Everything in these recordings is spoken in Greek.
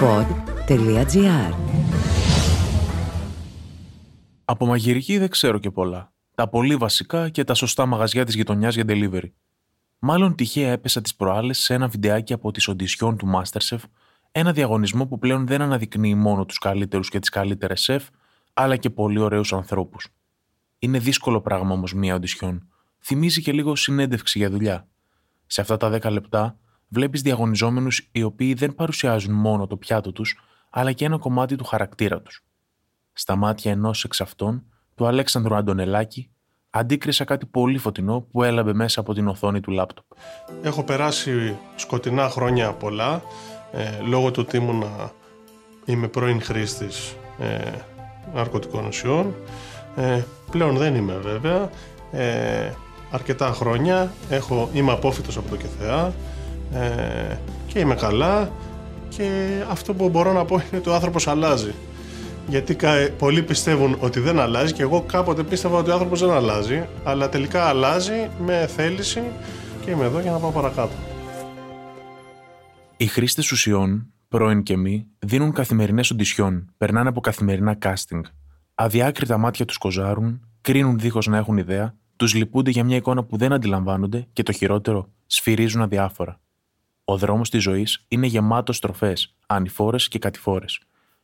pod.gr Από μαγειρική δεν ξέρω και πολλά. Τα πολύ βασικά και τα σωστά μαγαζιά της γειτονιάς για delivery. Μάλλον τυχαία έπεσα τις προάλλες σε ένα βιντεάκι από τις οντισιόν του Masterchef, ένα διαγωνισμό που πλέον δεν αναδεικνύει μόνο τους καλύτερους και τις καλύτερες σεφ, αλλά και πολύ ωραίους ανθρώπους. Είναι δύσκολο πράγμα όμως μία οντισιόν. Θυμίζει και λίγο συνέντευξη για δουλειά. Σε αυτά τα 10 λεπτά βλέπεις διαγωνιζόμενους οι οποίοι δεν παρουσιάζουν μόνο το πιάτο τους, αλλά και ένα κομμάτι του χαρακτήρα τους. Στα μάτια ενός εξ αυτών, του Αλέξανδρου Αντωνελάκη, αντίκρισα κάτι πολύ φωτεινό που έλαμπε μέσα από την οθόνη του λάπτοπ. Έχω περάσει σκοτεινά χρόνια πολλά, ε, λόγω του ότι ήμουν είμαι πρώην χρήστης ε, ναρκωτικών ουσιών. Ε, πλέον δεν είμαι βέβαια. Ε, αρκετά χρόνια έχω, είμαι απόφυτος από το ΚΕΘΕΑ ε, και είμαι καλά και αυτό που μπορώ να πω είναι ότι ο άνθρωπος αλλάζει. Γιατί πολλοί πιστεύουν ότι δεν αλλάζει και εγώ κάποτε πίστευα ότι ο άνθρωπος δεν αλλάζει αλλά τελικά αλλάζει με θέληση και είμαι εδώ για να πάω παρακάτω. Οι χρήστες ουσιών, πρώην και μη, δίνουν καθημερινές οντισιόν, περνάνε από καθημερινά casting. Αδιάκριτα μάτια τους κοζάρουν, κρίνουν δίχως να έχουν ιδέα, τους λυπούνται για μια εικόνα που δεν αντιλαμβάνονται και το χειρότερο, σφυρίζουν αδιάφορα. Ο δρόμος της ζωής είναι γεμάτος στροφές, ανηφόρες και κατηφόρες.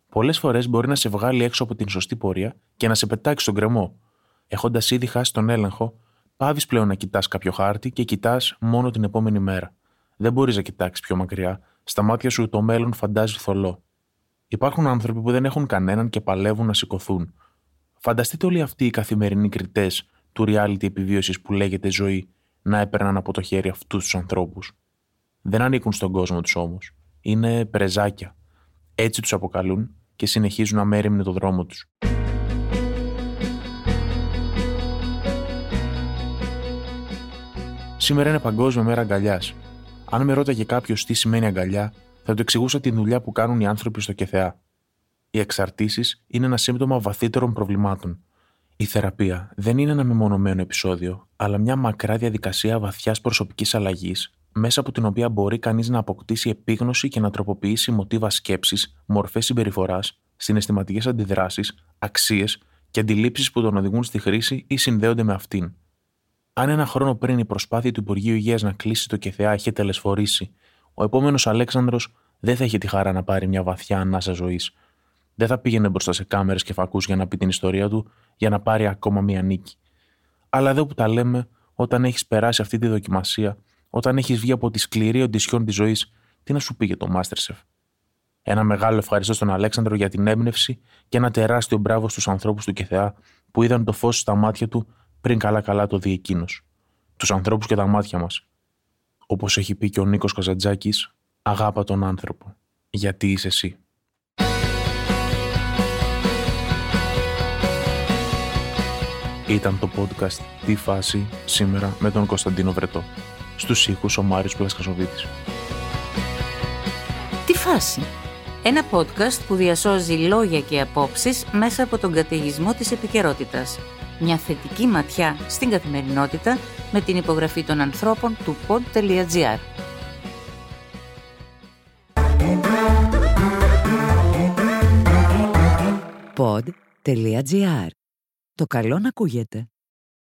Πολλές φορές μπορεί να σε βγάλει έξω από την σωστή πορεία και να σε πετάξει στον κρεμό. Έχοντας ήδη χάσει τον έλεγχο, πάβεις πλέον να κοιτάς κάποιο χάρτη και κοιτάς μόνο την επόμενη μέρα. Δεν μπορείς να κοιτάξεις πιο μακριά, στα μάτια σου το μέλλον φαντάζει θολό. Υπάρχουν άνθρωποι που δεν έχουν κανέναν και παλεύουν να σηκωθούν. Φανταστείτε όλοι αυτοί οι καθημερινοί κριτές του reality επιβίωσης που λέγεται ζωή να έπαιρναν από το χέρι αυτούς τους ανθρώπους. Δεν ανήκουν στον κόσμο τους όμως. Είναι πρεζάκια. Έτσι τους αποκαλούν και συνεχίζουν να μέρημνε το δρόμο τους. Σήμερα είναι Παγκόσμια Μέρα Αγκαλιάς. Αν με ρώταγε κάποιος τι σημαίνει αγκαλιά, θα του εξηγούσα τη δουλειά που κάνουν οι άνθρωποι στο ΚΕΘΕΑ. Οι εξαρτήσεις είναι ένα σύμπτωμα βαθύτερων προβλημάτων. Η θεραπεία δεν είναι ένα μεμονωμένο επεισόδιο, αλλά μια μακρά διαδικασία βαθιάς προσωπικής αλλαγής, μέσα από την οποία μπορεί κανείς να αποκτήσει επίγνωση και να τροποποιήσει μοτίβα σκέψης, μορφές συμπεριφοράς, συναισθηματικές αντιδράσεις, αξίες και αντιλήψεις που τον οδηγούν στη χρήση ή συνδέονται με αυτήν. Αν ένα χρόνο πριν η προσπάθεια του Υπουργείου Υγείας να κλείσει το ΚΕΘΕΑ είχε τελεσφορήσει, ο επόμενος Αλέξανδρος δεν θα είχε τη χαρά να πάρει μια βαθιά ανάσα ζωής. Δεν θα πήγαινε μπροστά σε κάμερες και φακούς για να πει την ιστορία του, για να πάρει ακόμα μια νίκη. Αλλά εδώ που τα λέμε, όταν έχεις περάσει αυτή τη δοκιμασία, όταν έχεις βγει από τη σκληρή οντισιόν της ζωής, τι να σου πήγε το Masterchef; Ένα μεγάλο ευχαριστώ στον Αλέξανδρο για την έμπνευση και ένα τεράστιο μπράβο στους ανθρώπους του ΚΕΘΕΑ που είδαν το φως στα μάτια του πριν καλά-καλά το δει εκείνος. Τους ανθρώπους και τα μάτια μας. Όπως έχει πει και ο Νίκος Καζαντζάκης, αγάπα τον άνθρωπο. Γιατί είσαι εσύ. Ήταν το podcast «Τι φάση» σήμερα με τον Κωνσταντίνο Βρετό. Στους ήχους ο Μάριος Πλασκασοβίτης. «Τι φάση» Ένα podcast που διασώζει λόγια και απόψεις μέσα από τον καταιγισμό της επικαιρότητας. Μια θετική ματιά στην καθημερινότητα με την υπογραφή των ανθρώπων του pod.gr. Pod.gr. Το καλό να ακούγεται.